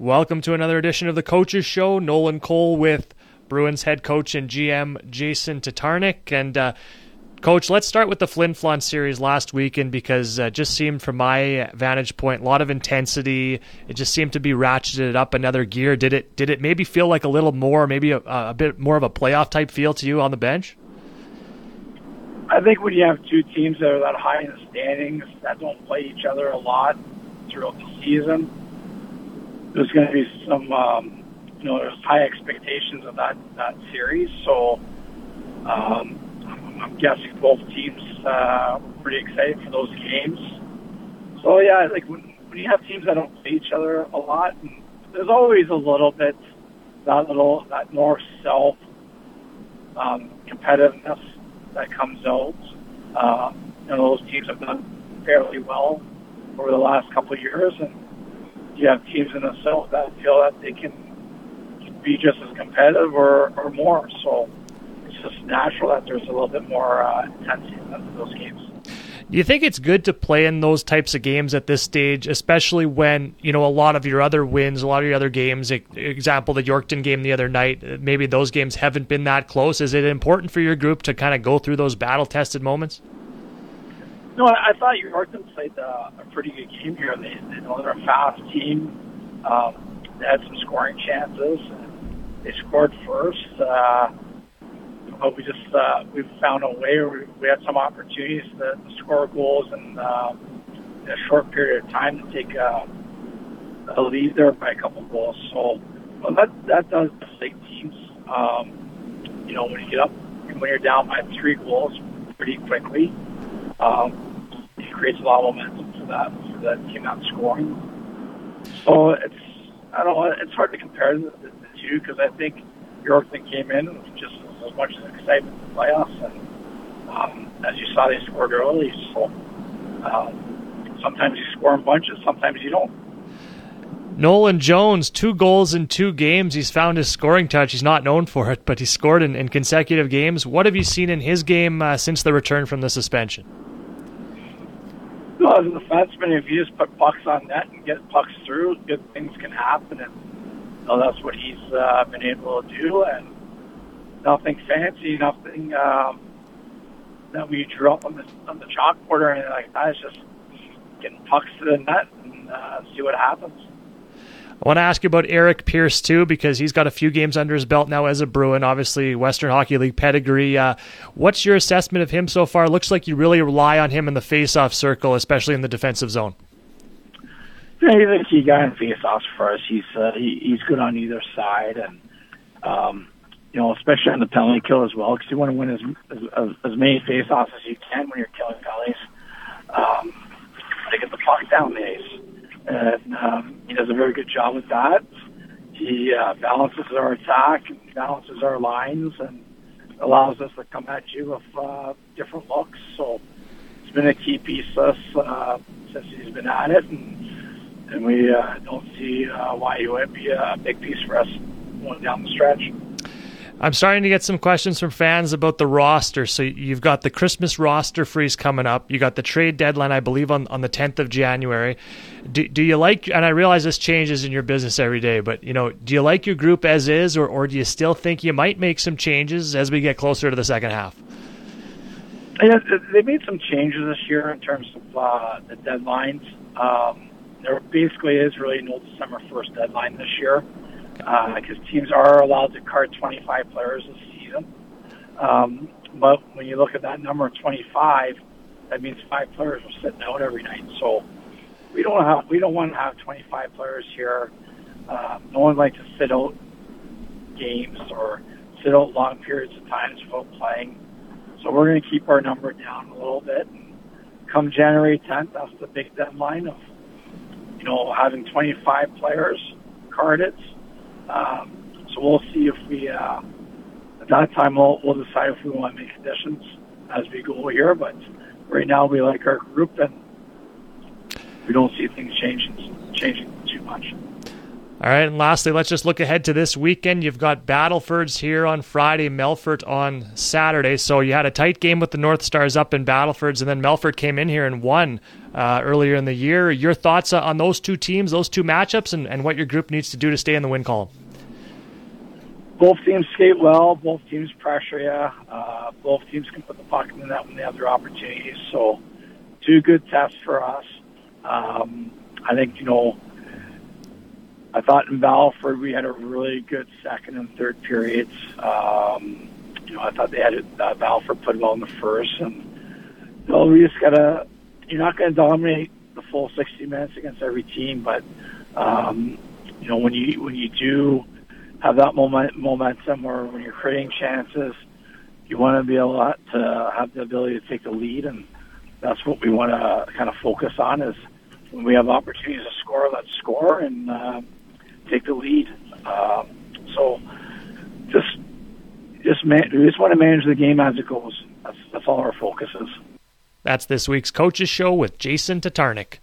Welcome to another edition of the Coaches Show. Nolan Kowal with Bruins head coach and GM Jason Tatarnic. And, uh, Coach, let's start with the Flin Flon series last weekend because uh, just seemed, from my vantage point, a lot of intensity. It just seemed to be ratcheted up another gear. Did it? Did it maybe feel like a little more, maybe a, a bit more of a playoff type feel to you on the bench? I think when you have two teams that are that high in the standings that don't play each other a lot throughout the season, there's going to be some, um, you know, there's high expectations of that that series. So um, I'm guessing both teams uh, were pretty excited for those games. So yeah, like when, when you have teams that don't play each other a lot, there's always a little bit that little that north south um, competitiveness that comes out. Uh, you know, those teams have done fairly well over the last couple of years, and you have teams in the South that feel that they can be just as competitive or, or more. So it's just natural that there's a little bit more uh, intensity in those games. Do you think it's good to play in those types of games at this stage, especially when you know a lot of your other wins, a lot of your other games, example the Yorkton game the other night, maybe those games haven't been that close. Is it important for your group to kind of go through those battle tested moments? No, I, thought Yorkton played uh, a pretty good game here. They, they know they're a fast team. Um, they had some scoring chances. And they scored first. Uh, but we just uh, we found a way. We, we had some opportunities to, to score goals and uh, in a short period of time to take uh, a lead there by a couple goals. So well, that that does deflate teams. Um, you know, when you get up, when you're down by three goals pretty quickly, um, it creates a lot of momentum for that for that team not scoring. So it's I don't know. It's hard to compare the, the, the two because I think Yorkton came in just as much as excitement playoffs, and um, as you saw, they scored early. So um, sometimes you score in bunches, sometimes you don't. Nolan Jones, two goals in two games. He's found his scoring touch. He's not known for it, but he scored in, in consecutive games. What have you seen in his game uh, since the return from the suspension? Well, as a defenseman, if you just put pucks on net and get pucks through, good things can happen, and you know, that's what he's uh, been able to do. And nothing fancy, nothing um, that we drew up on the on the chalkboard or anything like that. It's just getting pucks to the net and uh, see what happens. I want to ask you about Eric Pierce too, because he's got a few games under his belt now as a Bruin. Obviously, Western Hockey League pedigree. Uh, what's your assessment of him so far? Looks like you really rely on him in the face-off circle, especially in the defensive zone. Yeah, he's a key guy in face-offs for us. He's uh, he, he's good on either side, and um, you know, especially on the penalty kill as well, because you want to win as as, as many face-offs as you can when you're killing penalties. Um, to get the puck down the ice and um, does a very good job with that. He uh, balances our attack, balances our lines, and allows us to come at you with uh, different looks. So it's been a key piece to us uh, since he's been at it, and, and we uh, don't see uh, why he would be a big piece for us going down the stretch. I'm starting to get some questions from fans about the roster. So you've got the Christmas roster freeze coming up. You got the trade deadline, I believe, on, on the 10th of January. Do, do you like? And I realize this changes in your business every day, but you know, do you like your group as is, or or do you still think you might make some changes as we get closer to the second half? Yeah, they made some changes this year in terms of uh, the deadlines. Um, there basically is really no December 1st deadline this year because uh, teams are allowed to card 25 players a season. Um, but when you look at that number of 25, that means five players are sitting out every night. So we don't have we don't want to have 25 players here. Um, no one likes to sit out games or sit out long periods of times without playing. So we're going to keep our number down a little bit. And come January 10th, that's the big deadline of you know having 25 players carded. Um, so we'll see if we, uh, at that time, we'll, we'll decide if we want to make additions as we go here. But right now, we like our group and we don't see things changing changing too much. All right, and lastly, let's just look ahead to this weekend. You've got Battlefords here on Friday, Melfort on Saturday. So you had a tight game with the North Stars up in Battlefords, and then Melfort came in here and won uh, earlier in the year. Your thoughts on those two teams, those two matchups, and, and what your group needs to do to stay in the win column? Both teams skate well. Both teams pressure you. Uh, both teams can put the puck in the net when they have their opportunities. So, two good tests for us. Um, I think you know I thought in Battleford we had a really good second and third periods. Um, you know, I thought they had it, uh, Battleford put well in the first, and you know, we just gotta. You're not to dominate the full 60 minutes against every team, but um, you know when you when you do have that moment momentum, where when you're creating chances, you want to be able to have the ability to take the lead, and that's what we want to kind of focus on. Is when we have opportunities to score, let's score, and uh, take the lead. Um, so just just man, we just want to manage the game as it goes. That's that's all our focus is. That's this week's coaches show with Jason Tatarnic.